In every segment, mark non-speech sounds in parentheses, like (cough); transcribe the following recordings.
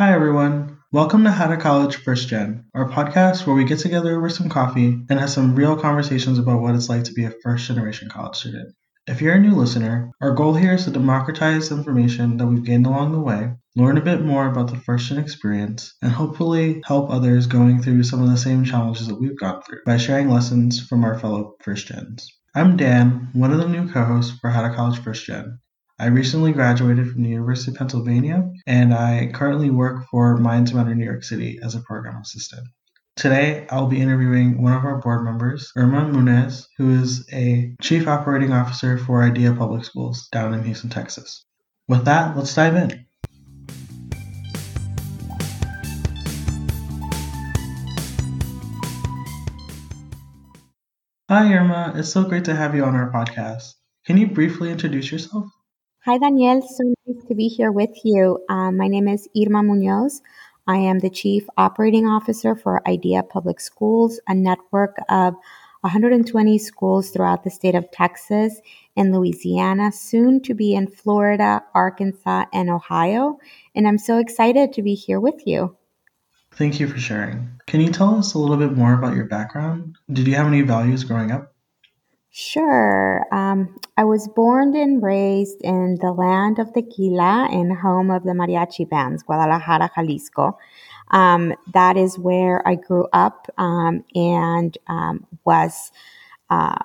Hi, everyone. Welcome to How to College First Gen, our podcast where we get together over some coffee and have some real conversations about what it's like to be a first generation college student. If you're a new listener, our goal here is to democratize information that we've gained along the way, learn a bit more about the first gen experience, and hopefully help others going through some of the same challenges that we've gone through by sharing lessons from our fellow first gens. I'm Dan, one of the new co hosts for How to College First Gen. I recently graduated from the University of Pennsylvania, and I currently work for Minds Matter New York City as a program assistant. Today, I'll be interviewing one of our board members, Irma Munoz, who is a Chief Operating Officer for IDEA Public Schools down in Houston, Texas. With that, let's dive in. Hi, Irma. It's so great to have you on our podcast. Can you briefly introduce yourself? Hi, Danielle. So nice to be here with you. Um, my name is Irma Munoz. I am the Chief Operating Officer for IDEA Public Schools, a network of 120 schools throughout the state of Texas and Louisiana, soon to be in Florida, Arkansas, and Ohio. And I'm so excited to be here with you. Thank you for sharing. Can you tell us a little bit more about your background? Did you have any values growing up? Sure. Um, I was born and raised in the land of tequila and home of the mariachi bands, Guadalajara, Jalisco. Um, that is where I grew up um, and um, was uh,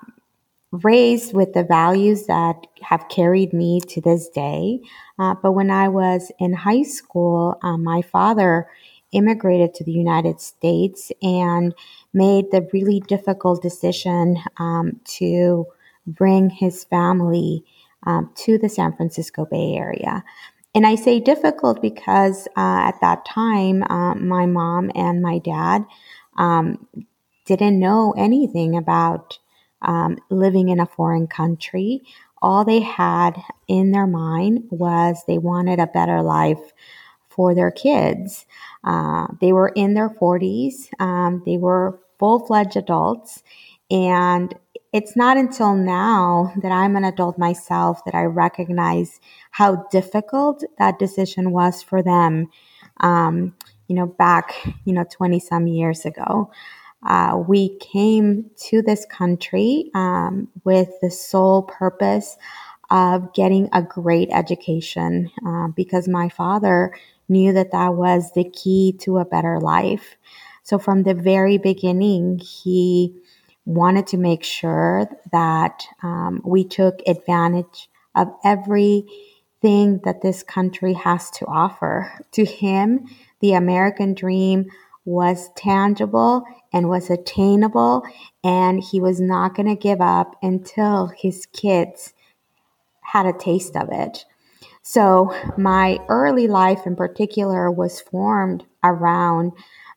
raised with the values that have carried me to this day. Uh, but when I was in high school, uh, my father immigrated to the United States and made the really difficult decision um, to bring his family um, to the San Francisco Bay Area. And I say difficult because uh, at that time, uh, my mom and my dad um, didn't know anything about um, living in a foreign country. All they had in their mind was they wanted a better life for their kids. Uh, they were in their 40s, um, they were full fledged adults. And it's not until now that I'm an adult myself that I recognize how difficult that decision was for them, um, you know, back, you know, 20 some years ago. Uh, we came to this country um, with the sole purpose of getting a great education uh, because my father knew that that was the key to a better life. So from the very beginning, he wanted to make sure that um, we took advantage of everything that this country has to offer. (laughs) To him, the American dream was tangible and was attainable, and he was not going to give up until his kids had a taste of it. So, my early life in particular was formed around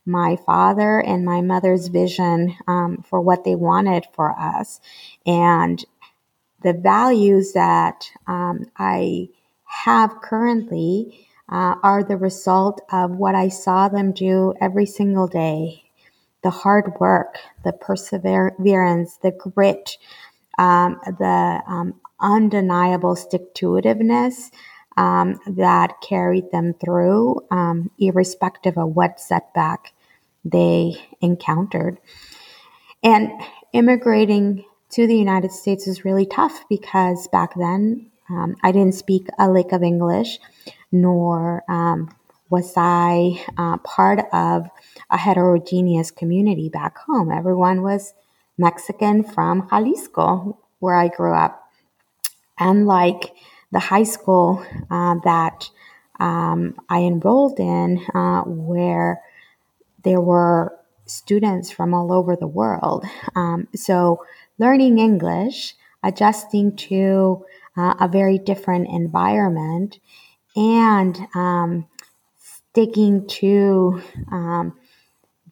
my father and my mother's vision um, for what they wanted for us. And the values that um, I have currently uh, are the result of what I saw them do every single day the hard work, the perseverance, the grit, um, the um, undeniable stick to itiveness um, that carried them through, um, irrespective of what setback they encountered. And immigrating to the United States was really tough because back then um, I didn't speak a lick of English, nor um, was I uh, part of a heterogeneous community back home. Everyone was Mexican from Jalisco, where I grew up. And like the high school uh, that um, I enrolled in, uh, where there were students from all over the world. Um, so, learning English, adjusting to uh, a very different environment, and um, sticking to um,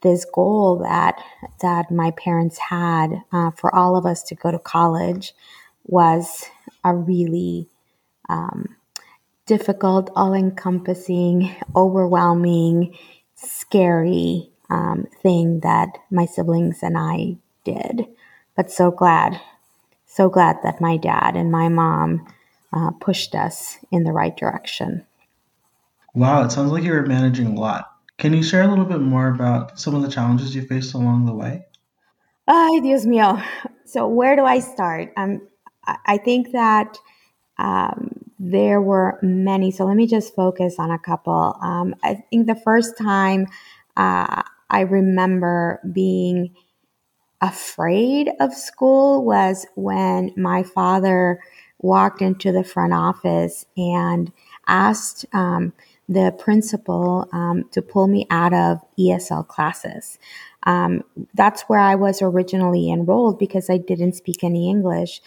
this goal that that my parents had uh, for all of us to go to college was a really um, difficult, all-encompassing, overwhelming scary um, thing that my siblings and I did. But so glad, so glad that my dad and my mom uh, pushed us in the right direction. Wow, it sounds like you were managing a lot. Can you share a little bit more about some of the challenges you faced along the way? Ay, Dios mío. So, where do I start? Um, I think that um, there were many. So, let me just focus on a couple. Um, I think the first time uh, I remember being afraid of school was when my father walked into the front office and asked um, the principal um, to pull me out of ESL classes. Um, that's where I was originally enrolled because I didn't speak any English.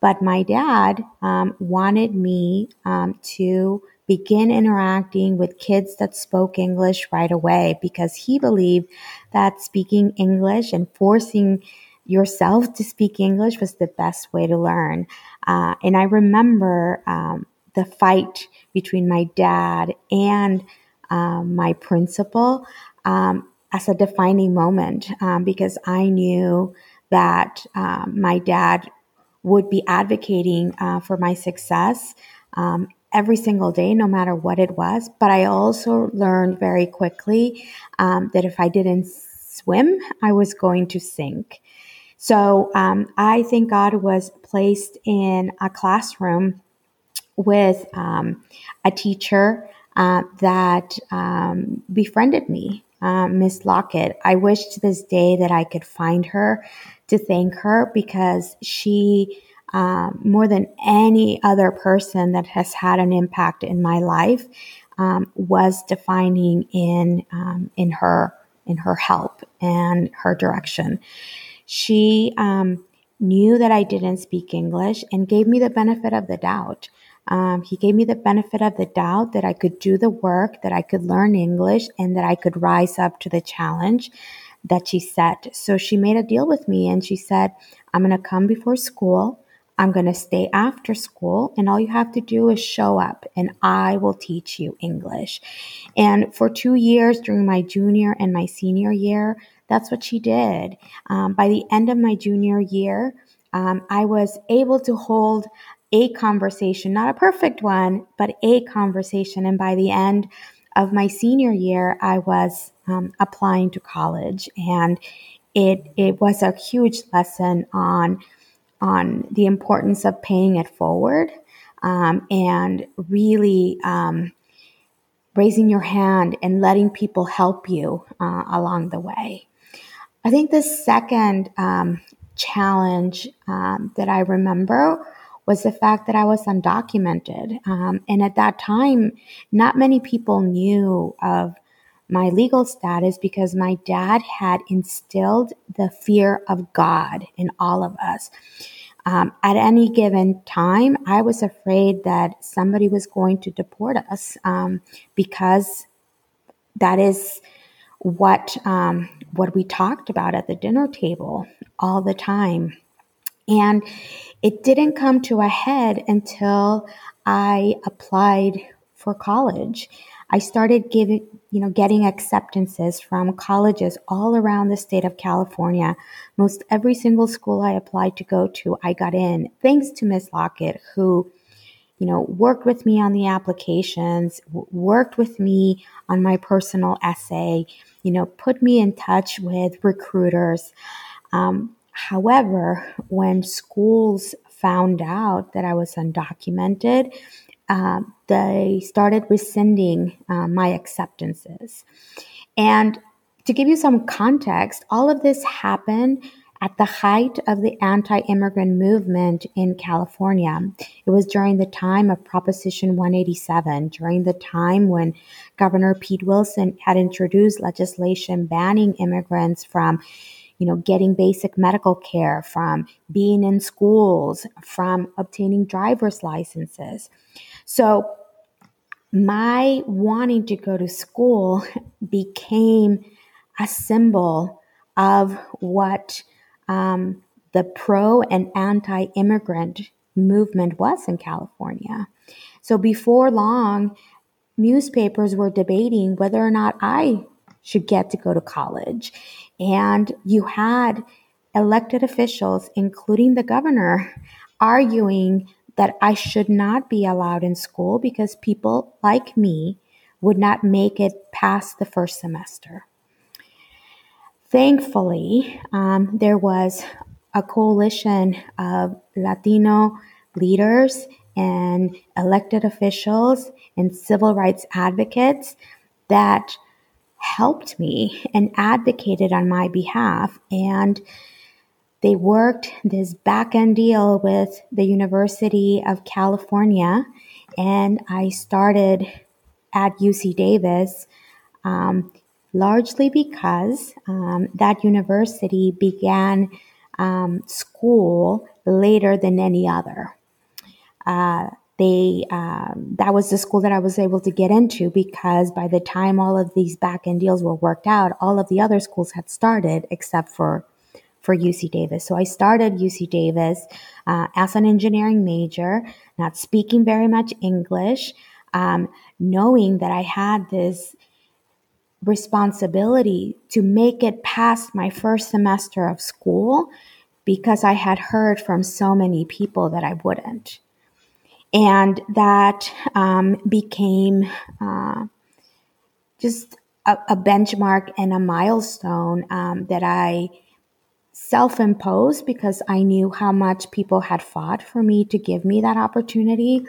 But my dad um, wanted me um, to begin interacting with kids that spoke English right away because he believed that speaking English and forcing yourself to speak English was the best way to learn. Uh, and I remember um, the fight between my dad and um, my principal um, as a defining moment um, because I knew that my dad would be advocating uh, for my success um, every single day, no matter what it was. But I also learned very quickly um, that if I didn't swim, I was going to sink. So um, I thank God was placed in a classroom with um, a teacher uh, that um, befriended me, uh, Miss Lockett. I wish to this day that I could find her to thank her because she, um, more than any other person that has had an impact in my life, um, was defining in um, in her in her help and her direction. She um, knew that I didn't speak English and gave me the benefit of the doubt. Um, he gave me the benefit of the doubt that I could do the work, that I could learn English, and that I could rise up to the challenge that she set. So she made a deal with me and she said, I'm going to come before school. I'm going to stay after school, and all you have to do is show up, and I will teach you English. And for two years during my junior and my senior year, that's what she did. Um, by the end of my junior year, um, I was able to hold a conversation, not a perfect one, but a conversation. And by the end of my senior year, I was um, applying to college, and it it was a huge lesson on on the importance of paying it forward um, and really um, raising your hand and letting people help you uh, along the way. I think the second um, challenge um, that I remember was the fact that I was undocumented. Um, and at that time, not many people knew of my legal status because my dad had instilled the fear of God in all of us. Um, at any given time, I was afraid that somebody was going to deport us um, because that is what um, what we talked about at the dinner table all the time. And it didn't come to a head until I applied for college. I started giving, you know, getting acceptances from colleges all around the state of California. Most every single school I applied to go to, I got in, thanks to Miss Lockett, who, you know, worked with me on the applications, w- worked with me on my personal essay, you know, put me in touch with recruiters. Um, However, when schools found out that I was undocumented, uh, they started rescinding uh, my acceptances. And to give you some context, all of this happened at the height of the anti immigrant movement in California. It was during the time of Proposition 187, during the time when Governor Pete Wilson had introduced legislation banning immigrants from you know, getting basic medical care, from being in schools, from obtaining driver's licenses. So my wanting to go to school (laughs) became a symbol of what um, the pro and anti immigrant movement was in California. So before long, newspapers were debating whether or not I should get to go to college. And you had elected officials, including the governor, arguing that I should not be allowed in school because people like me would not make it past the first semester. Thankfully, um, there was a coalition of Latino leaders and elected officials and civil rights advocates that helped me and advocated on my behalf. And they worked this back end deal with the University of California, and I started at UC Davis um, largely because um, that university began um, school later than any other. Uh, they um, that was the school that I was able to get into because by the time all of these back end deals were worked out, all of the other schools had started except for for UC Davis. So I started UC Davis uh, as an engineering major, not speaking very much English, um, knowing that I had this responsibility to make it past my first semester of school because I had heard from so many people that I wouldn't. And that um, became uh, just a, a, benchmark and a milestone um, that I self imposed because I knew how much people had fought for me to give me that opportunity.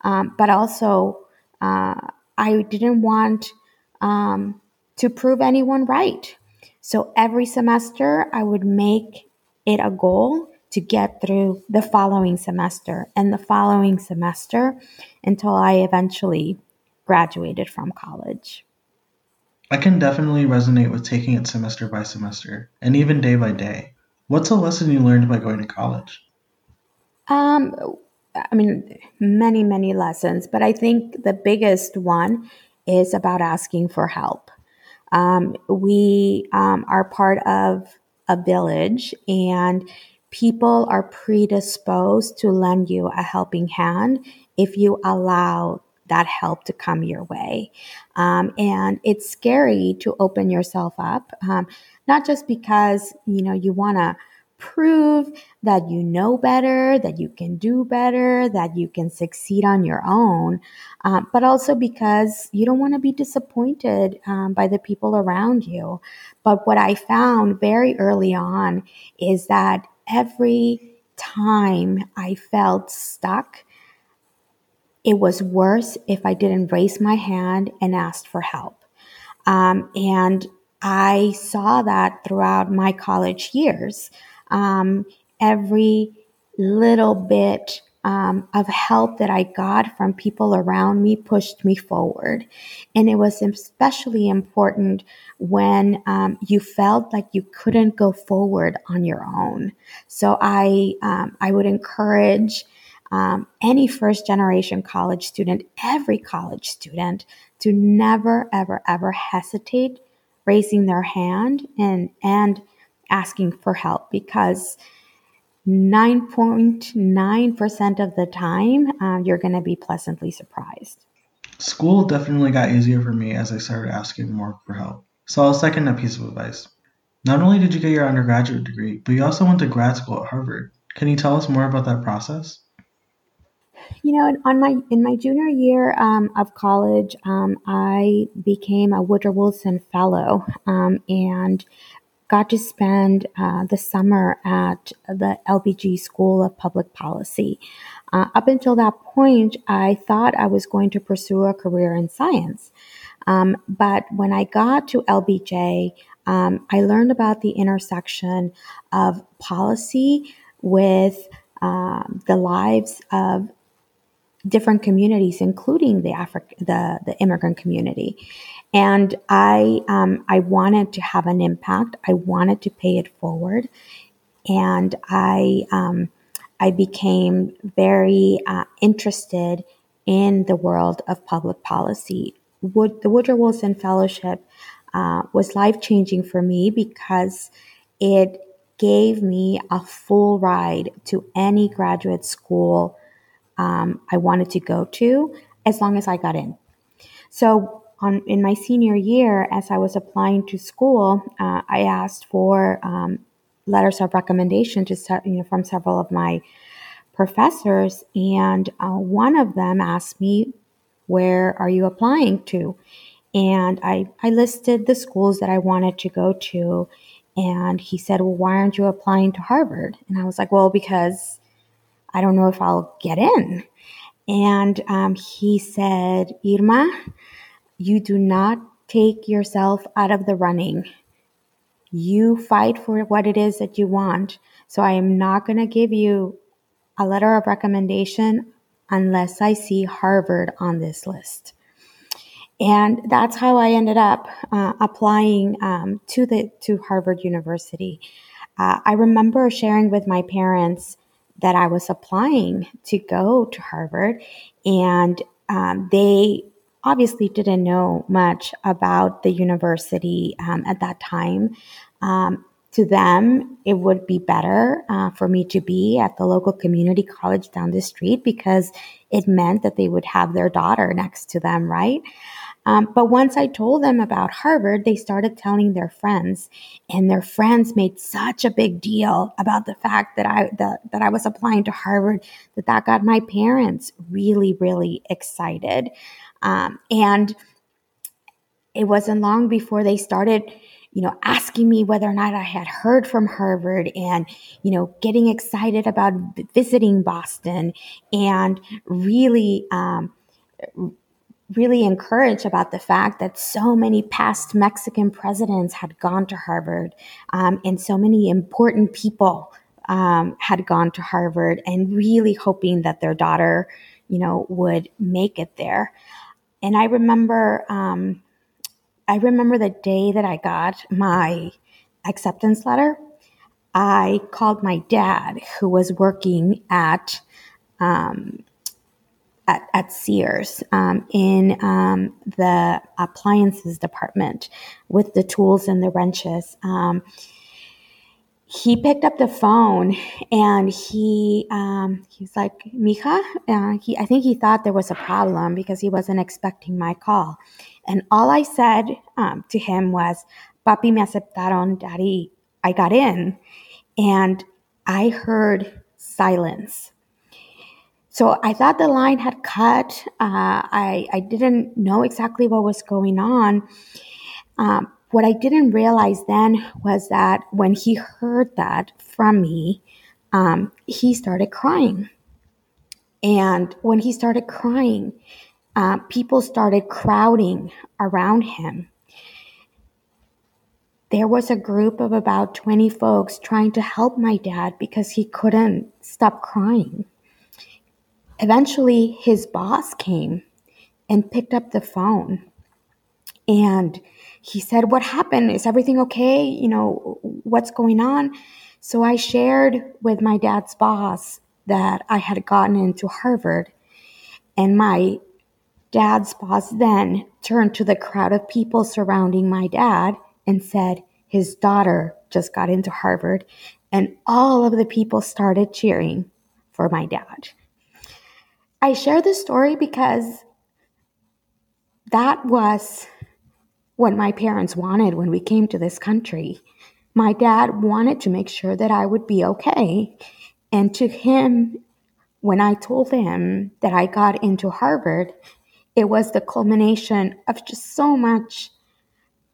Um, but also, uh, I didn't want um, to prove anyone right. So every semester, I would make it a goal to get through the following semester and the following semester until I eventually graduated from college. I can definitely resonate with taking it semester by semester and even day by day. What's a lesson you learned by going to college? Um, I mean, many, many lessons, but I think the biggest one is about asking for help. Um, we um, are part of a village and people are predisposed to lend you a helping hand if you allow that help to come your way. Um, and it's scary to open yourself up, um, not just because, you know, you want to prove that you know better, that you can do better, that you can succeed on your own, um, but also because you don't want to be disappointed um, by the people around you. But what I found very early on is that every time I felt stuck, it was worse if I didn't raise my hand and ask for help. Um, and I saw that throughout my college years. Um, every little bit um, of help that I got from people around me pushed me forward. And it was especially important when um, you felt like you couldn't go forward on your own. So I, um, I would encourage um, any first generation college student, every college student, to never, ever, ever hesitate raising their hand and, and asking for help because 9.9% of the time, uh, you're going to be pleasantly surprised. School definitely got easier for me as I started asking more for help. So I'll second that piece of advice. Not only did you get your undergraduate degree, but you also went to grad school at Harvard. Can you tell us more about that process? You know, on my in my junior year um, of college, um, I became a Woodrow Wilson Fellow, um, and got to spend uh, the summer at the LBJ School of Public Policy. Uh, up until that point, I thought I was going to pursue a career in science. Um, but when I got to LBJ, um, I learned about the intersection of policy with uh, the lives of different communities, including the Afri- the the immigrant community. And I um, I wanted to have an impact. I wanted to pay it forward, and I um, I became very uh, interested in the world of public policy. Wood, the Woodrow Wilson Fellowship uh, was life changing for me because it gave me a full ride to any graduate school um, I wanted to go to as long as I got in. So on in my senior year, as I was applying to school, uh, I asked for um, letters of recommendation to you know from several of my professors, and uh, one of them asked me where are you applying to? And I, I listed the schools that I wanted to go to. And he said, Well, why aren't you applying to Harvard? And I was like, Well, because I don't know if I'll get in. And um, he said, Irma, you do not take yourself out of the running. You fight for what it is that you want. So I am not going to give you a letter of recommendation unless I see Harvard on this list. And that's how I ended up uh, applying um, to the to Harvard University. Uh, I remember sharing with my parents that I was applying to go to Harvard, and um, they obviously didn't know much about the university um, at that time. Um, to them, it would be better uh, for me to be at the local community college down the street because it meant that they would have their daughter next to them, right? Um, but once I told them about Harvard, they started telling their friends, and their friends made such a big deal about the fact that I that, that I was applying to Harvard that that got my parents really, really excited. Um, and it wasn't long before they started you know, asking me whether or not I had heard from Harvard and, you know, getting excited about visiting Boston and really, um, really encouraged about the fact that so many past Mexican presidents had gone to Harvard um, and so many important people um, had gone to Harvard and really hoping that their daughter, you know, would make it there. And I remember, um, I remember the day that I got my acceptance letter. I called my dad, who was working at um, at, at, Sears um, in um, the appliances department with the tools and the wrenches. Um, he picked up the phone and he um, he's like, "Mija," uh, he I think he thought there was a problem because he wasn't expecting my call. And all I said um, to him was, Papi me aceptaron, Daddy, I got in. And I heard silence. So I thought the line had cut. Uh, I, I didn't know exactly what was going on. Um, what I didn't realize then was that when he heard that from me, um, he started crying. And when he started crying, uh, people started crowding around him. There was a group of about 20 folks trying to help my dad because he couldn't stop crying. Eventually, his boss came and picked up the phone and he said, What happened? Is everything okay? You know, what's going on? So I shared with my dad's boss that I had gotten into Harvard and my Dad's boss then turned to the crowd of people surrounding my dad and said his daughter just got into Harvard, and all of the people started cheering for my dad. I share this story because that was what my parents wanted when we came to this country. My dad wanted to make sure that I would be okay. And to him, when I told him that I got into Harvard, it was the culmination of just so much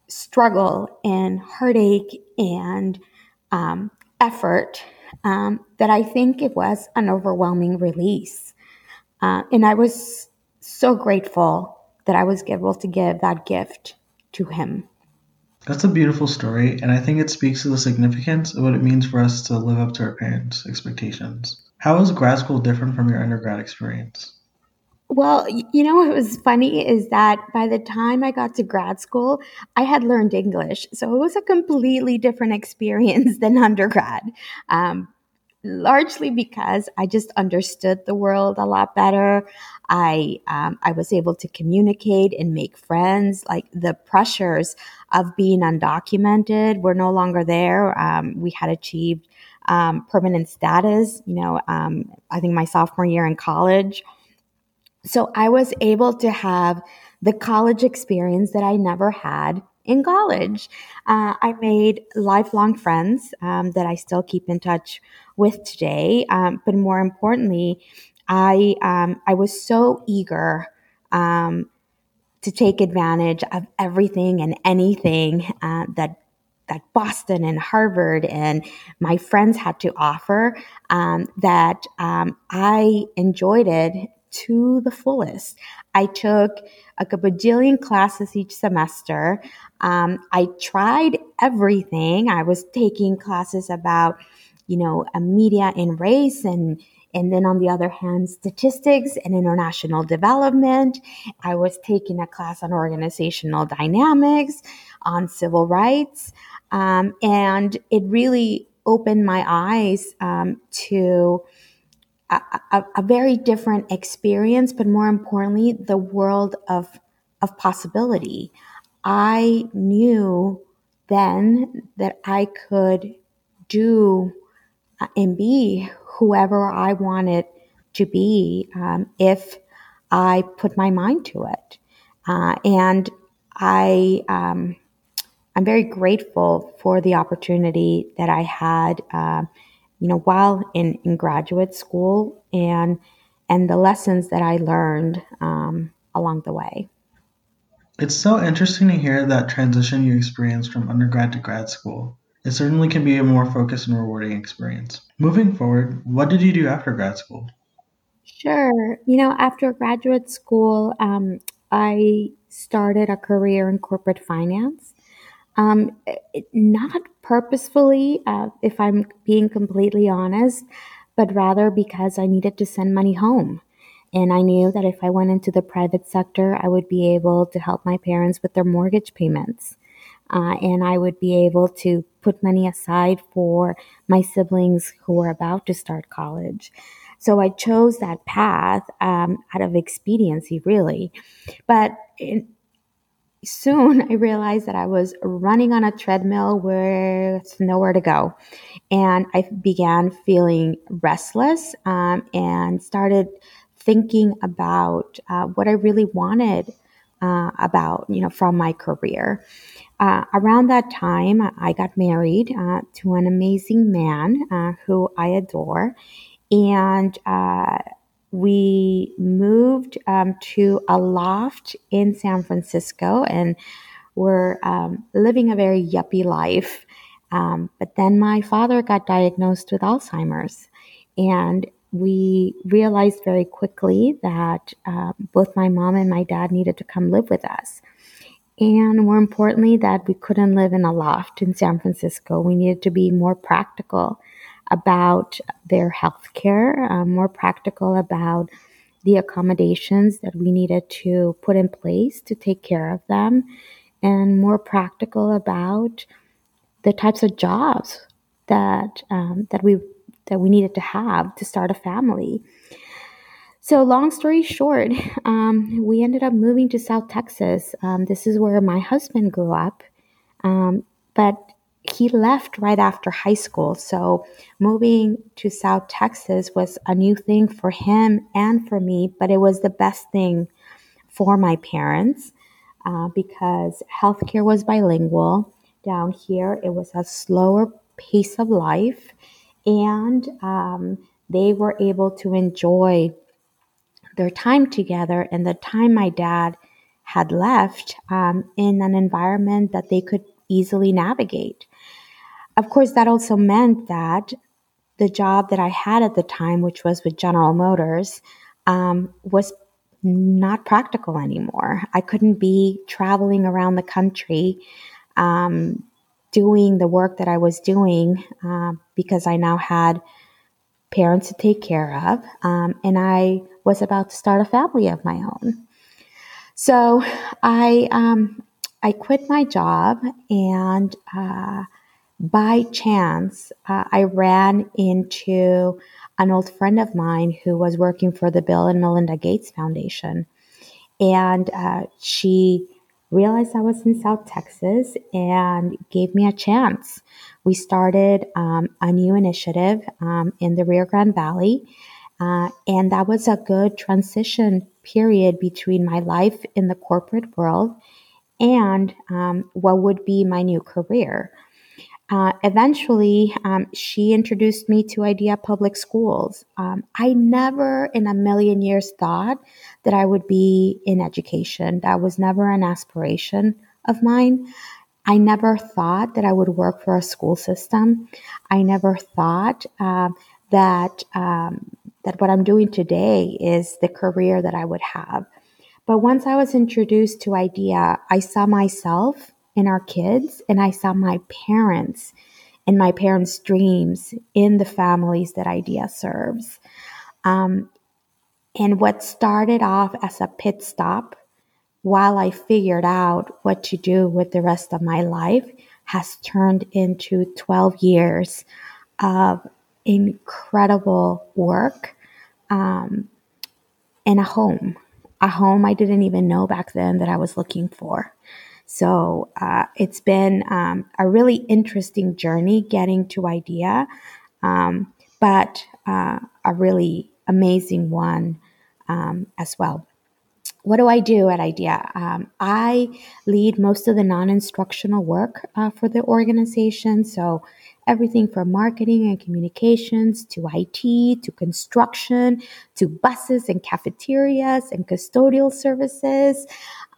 struggle and heartache and um, effort um, that I think it was an overwhelming release. Uh, and I was so grateful that I was able to give that gift to him. That's a beautiful story, and I think it speaks to the significance of what it means for us to live up to our parents' expectations. How is grad school different from your undergrad experience? Well, you know what was funny is that by the time I got to grad school, I had learned English. So it was a completely different (laughs) experience than undergrad. Um, largely because I just understood the world a lot better. I um, I was able to communicate and make friends. Like the pressures of being undocumented were no longer there. Um, we had achieved um, permanent status. You know, um, I think my sophomore year in college. So I was able to have the college experience that I never had in college. Uh, I made lifelong friends um, that I still keep in touch with today. Um, but more importantly, I um, I was so eager um, to take advantage of everything and anything uh, that that Boston and Harvard and my friends had to offer. Um, that um, I enjoyed it to the fullest. I took a bajillion classes each semester. Um, I tried everything. I was taking classes about, you know, media and race and and then on the other hand, statistics and international development. I was taking a class on organizational dynamics, on civil rights. Um, and it really opened my eyes um, to a, a, very different experience, but more importantly, the world of, of possibility. I knew then that I could do uh, and be whoever I wanted to be um, if I put my mind to it. Uh, and I, um, I'm very grateful for the opportunity that I had, uh, you know, while in, in graduate school and and the lessons that I learned um, along the way. It's so interesting to hear that transition you experienced from undergrad to grad school. It certainly can be a more focused and rewarding experience. Moving forward, what did you do after grad school? Sure. You know, after graduate school, um, I started a career in corporate finance. Um, not purposefully, uh, if I'm being completely honest, but rather because I needed to send money home. And I knew that if I went into the private sector, I would be able to help my parents with their mortgage payments uh, and I would be able to put money aside for my siblings who were about to start college. So I chose that path um, out of expediency, really. But in, soon I realized that I was running on a treadmill with nowhere to go. And I began feeling restless um, and started thinking about uh, what I really wanted uh, about, you know, from my career. Uh, around that time, I got married uh, to an amazing man uh, who I adore. And uh, we moved um, to a loft in San Francisco and we're um, living a very yuppie life. Um, but then my father got diagnosed with Alzheimer's. And we realized very quickly that uh, both my mom and my dad needed to come live with us. And more importantly, that we couldn't live in a loft in San Francisco. We needed to be more practical about their health care, um, more practical about the accommodations that we needed to put in place to take care of them, and more practical about the types of jobs that um, that we that we needed to have to start a family. So, long story short, um, we ended up moving to South Texas. Um, this is where my husband grew up, um, but he left right after high school. So, moving to South Texas was a new thing for him and for me, but it was the best thing for my parents uh, because healthcare was bilingual. Down here, it was a slower pace of life, and um, they were able to enjoy their time together and the time my dad had left um, in an environment that they could easily navigate. Of course, that also meant that the job that I had at the time, which was with General Motors, um, was not practical anymore. I couldn't be traveling around the country um, doing the work that I was doing uh, because I now had parents to take care of, um, and I was about to start a family of my own. So I um, I quit my job, and uh, by chance, uh, I ran into an old friend of mine who was working for the Bill and Melinda Gates Foundation, and uh, she realized I was in South Texas and gave me a chance. We started um, a new initiative um, in the Rio Grande Valley, uh, and that was a good transition period between my life in the corporate world and um, what would be my new career. Uh, eventually, um, she introduced me to Idea Public Schools. Um, I never in a million years thought that I would be in education. That was never an aspiration of mine. I never thought that I would work for a school system. I never thought uh, that um, that what I'm doing today is the career that I would have. But once I was introduced to IDEA, I saw myself in our kids and I saw my parents and my parents' dreams in the families that IDEA serves. Um, and what started off as a pit stop while I figured out what to do with the rest of my life has turned into 12 years of incredible work um, in a home, a home I didn't even know back then that I was looking for. So uh, it's been um, a really interesting journey getting to IDEA, um, but uh, a really amazing one um, as well what do I do at IDEA? Um, I lead most of the non instructional work uh, for the organization. So, everything from marketing and communications to IT to construction to buses and cafeterias and custodial services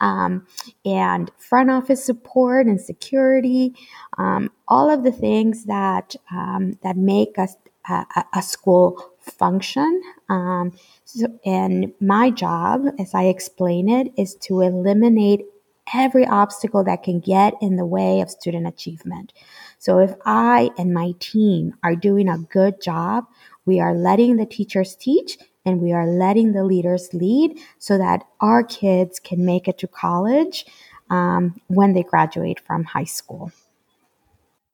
um, and front office support and security. Um, all of the things that, um, that make us a, a school function. Um, so, and my job, as I explain it, is to eliminate every obstacle that can get in the way of student achievement. So if I and my team are doing a good job, we are letting the teachers teach and we are letting the leaders lead so that our kids can make it to college um, when they graduate from high school.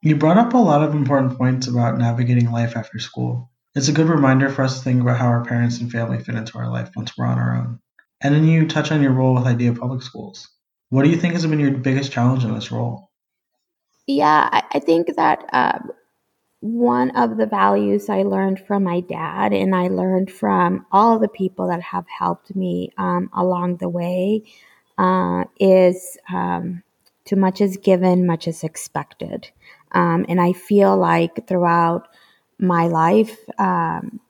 You brought up a lot of important points about navigating life after school. It's a good reminder for us to think about how our parents and family fit into our life once we're on our own. And then you touch on your role with Idea Public Schools. What do you think has been your biggest challenge in this role? Yeah, I, I think that uh, one of the values I learned from my dad, and I learned from all the people that have helped me um, along the way, uh, is um, too much is given, much is expected. Um, and I feel like throughout my life, um,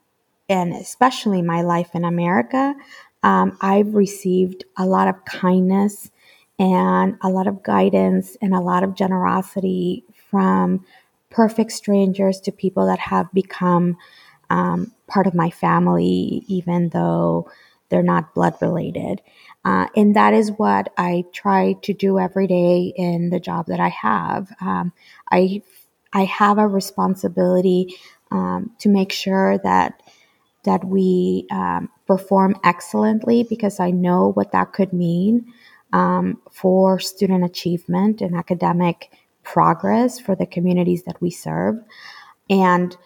and especially my life in America, um, I've received a lot of kindness and a lot of guidance and a lot of generosity from perfect strangers to people that have become um, part of my family, even though they're not blood related. Uh, and that is what I try to do every day in the job that I have. Um, I I have a responsibility um, to make sure that that we um, perform excellently because I know what that could mean um, for student achievement and academic progress for the communities that we serve. And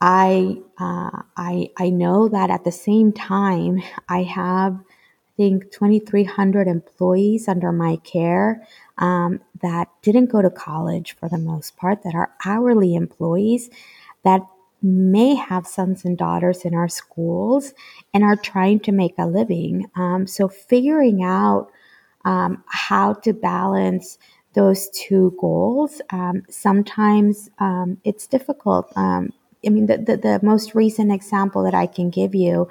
I, uh, I, I know that at the same time, I have, I think, 2,300 employees under my care um, that didn't go to college for the most part, that are hourly employees that may have sons and daughters in our schools and are trying to make a living. Um, so, figuring out um, how to balance those two goals, um, sometimes um, it's difficult. Um, I mean, the, the, the, most recent example that I can give you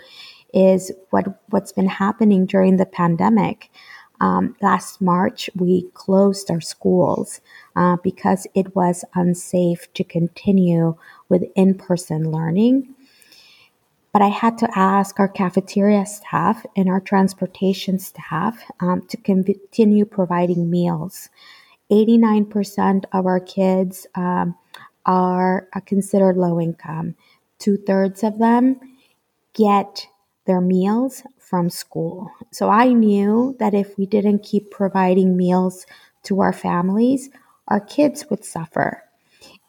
is what, what's been happening during the pandemic. Um, last March, we closed our schools uh, because it was unsafe to continue with in person learning. But I had to ask our cafeteria staff and our transportation staff um, to continue providing meals. 89% of our kids um, are considered low income. Two thirds of them get their meals from school. So I knew that if we didn't keep providing meals to our families, our kids would suffer.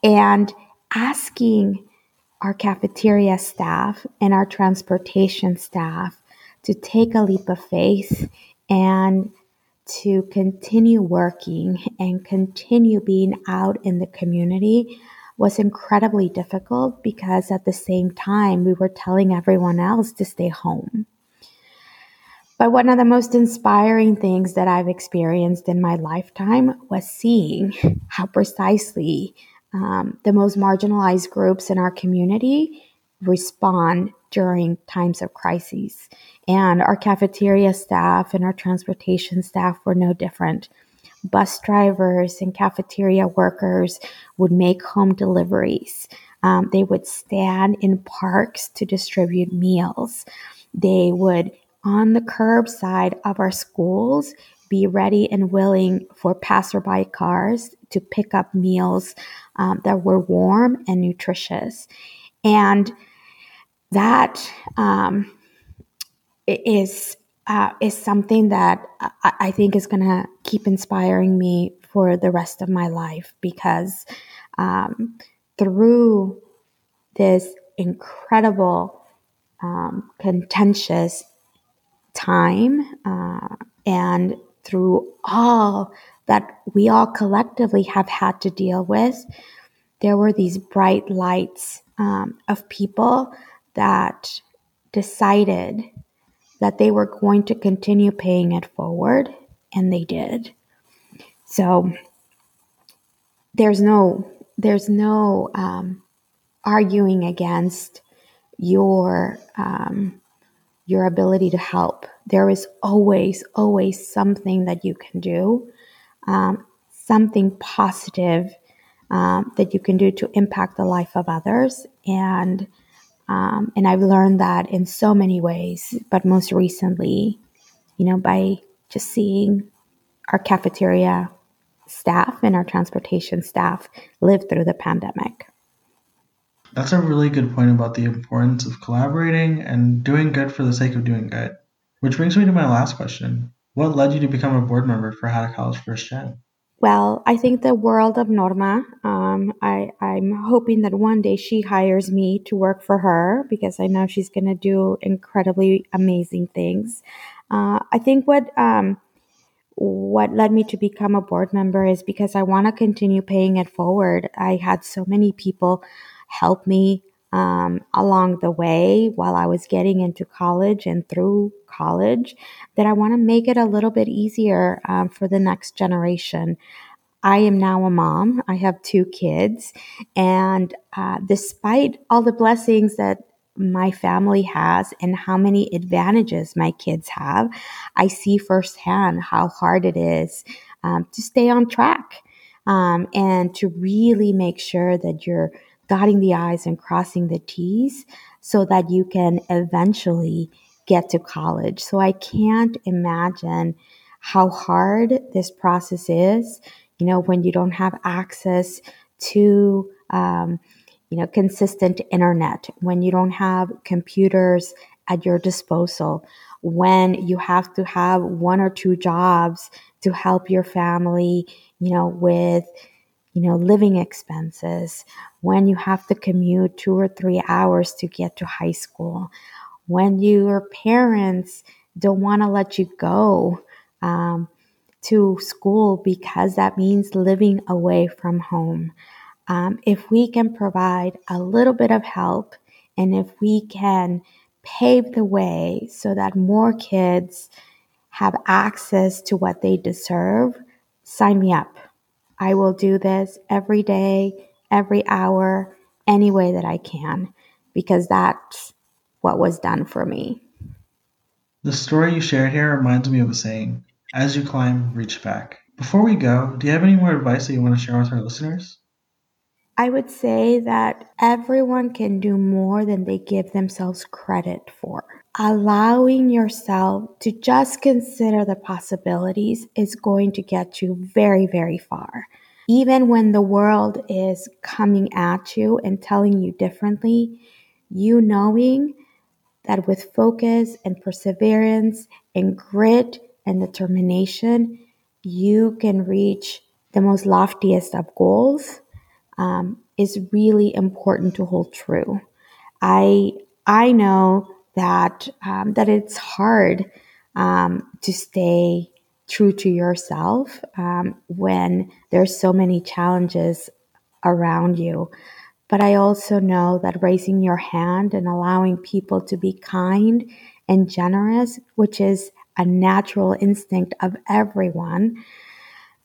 And asking our cafeteria staff and our transportation staff to take a leap of faith and to continue working and continue being out in the community was incredibly difficult because at the same time we were telling everyone else to stay home. But one of the most inspiring things that I've experienced in my lifetime was seeing how precisely um, the most marginalized groups in our community respond during times of crises. And our cafeteria staff and our transportation staff were no different. Bus drivers and cafeteria workers would make home deliveries. Um, they would stand in parks to distribute meals. They would, on the curbside of our schools, be ready and willing for passerby cars to pick up meals um, that were warm and nutritious. And that um, is uh, is something that I, I think is going to keep inspiring me for the rest of my life because um, through this incredible, um, contentious time uh, and through all that we all collectively have had to deal with, there were these bright lights um, of people that decided that they were going to continue paying it forward, and they did. So there's no there's no um, arguing against your um, your ability to help. There is always always something that you can do, um, something positive um, that you can do to impact the life of others, and um, and I've learned that in so many ways, but most recently, you know, by just seeing our cafeteria staff and our transportation staff live through the pandemic. That's a really good point about the importance of collaborating and doing good for the sake of doing good. Which brings me to my last question. What led you to become a board member for How to College First Gen? Well, I think the world of Norma. Um, I, I'm hoping that one day she hires me to work for her because I know she's going to do incredibly amazing things. Uh, I think what um, what led me to become a board member is because I want to continue paying it forward. I had so many people help me um, along the way while I was getting into college and through college that I want to make it a little bit easier um, for the next generation. I am now a mom. I have two kids. And uh, despite all the blessings that my family has and how many advantages my kids have, I see firsthand how hard it is um, to stay on track um, and to really make sure that you're dotting the I's and crossing the T's so that you can eventually get to college. So I can't imagine how hard this process is, you know, when you don't have access to, um, you know, consistent internet, when you don't have computers at your disposal, when you have to have one or two jobs to help your family, you know, with, you know, living expenses, when you have to commute two or three hours to get to high school, when your parents don't want to let you go um, to school because that means living away from home. Um, if we can provide a little bit of help and if we can pave the way so that more kids have access to what they deserve, sign me up. I will do this every day, every hour, any way that I can, because that's what was done for me. The story you shared here reminds me of a saying as you climb, reach back. Before we go, do you have any more advice that you want to share with our listeners? I would say that everyone can do more than they give themselves credit for allowing yourself to just consider the possibilities is going to get you very, very far. Even when the world is coming at you and telling you differently, you knowing that with focus and perseverance and grit and determination, you can reach the most loftiest of goals um, is really important to hold true. I I know that um, that it's hard um, to stay true to yourself um, when there's so many challenges around you. But I also know that raising your hand and allowing people to be kind and generous, which is a natural instinct of everyone,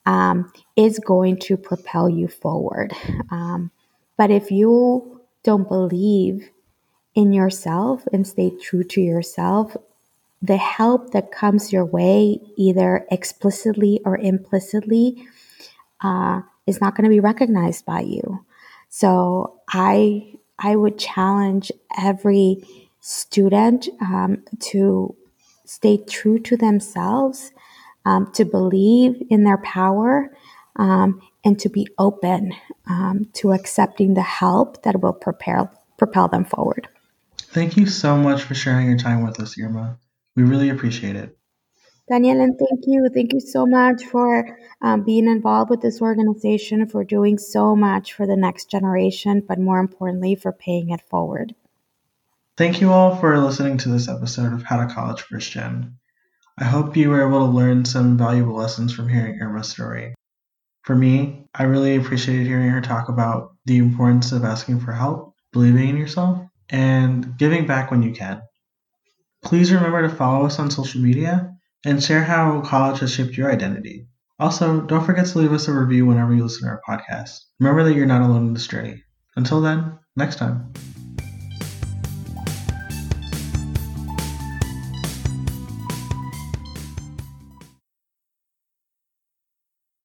um, is going to propel you forward. Um, but if you don't believe in yourself and stay true to yourself, the help that comes your way, either explicitly or implicitly, uh, is not going to be recognized by you. So I I would challenge every student um, to stay true to themselves, um, to believe in their power, um, and to be open um, to accepting the help that will propel propel them forward. Thank you so much for sharing your time with us, Irma. We really appreciate it. Danielle, and thank you. Thank you so much for um, being involved with this organization, for doing so much for the next generation, but more importantly, for paying it forward. Thank you all for listening to this episode of How to College First Gen. I hope you were able to learn some valuable lessons from hearing Irma's story. For me, I really appreciated hearing her talk about the importance of asking for help, believing in yourself, and giving back when you can. Please remember to follow us on social media and share how college has shaped your identity. Also, don't forget to leave us a review whenever you listen to our podcast. Remember that you're not alone in this journey. Until then, next time.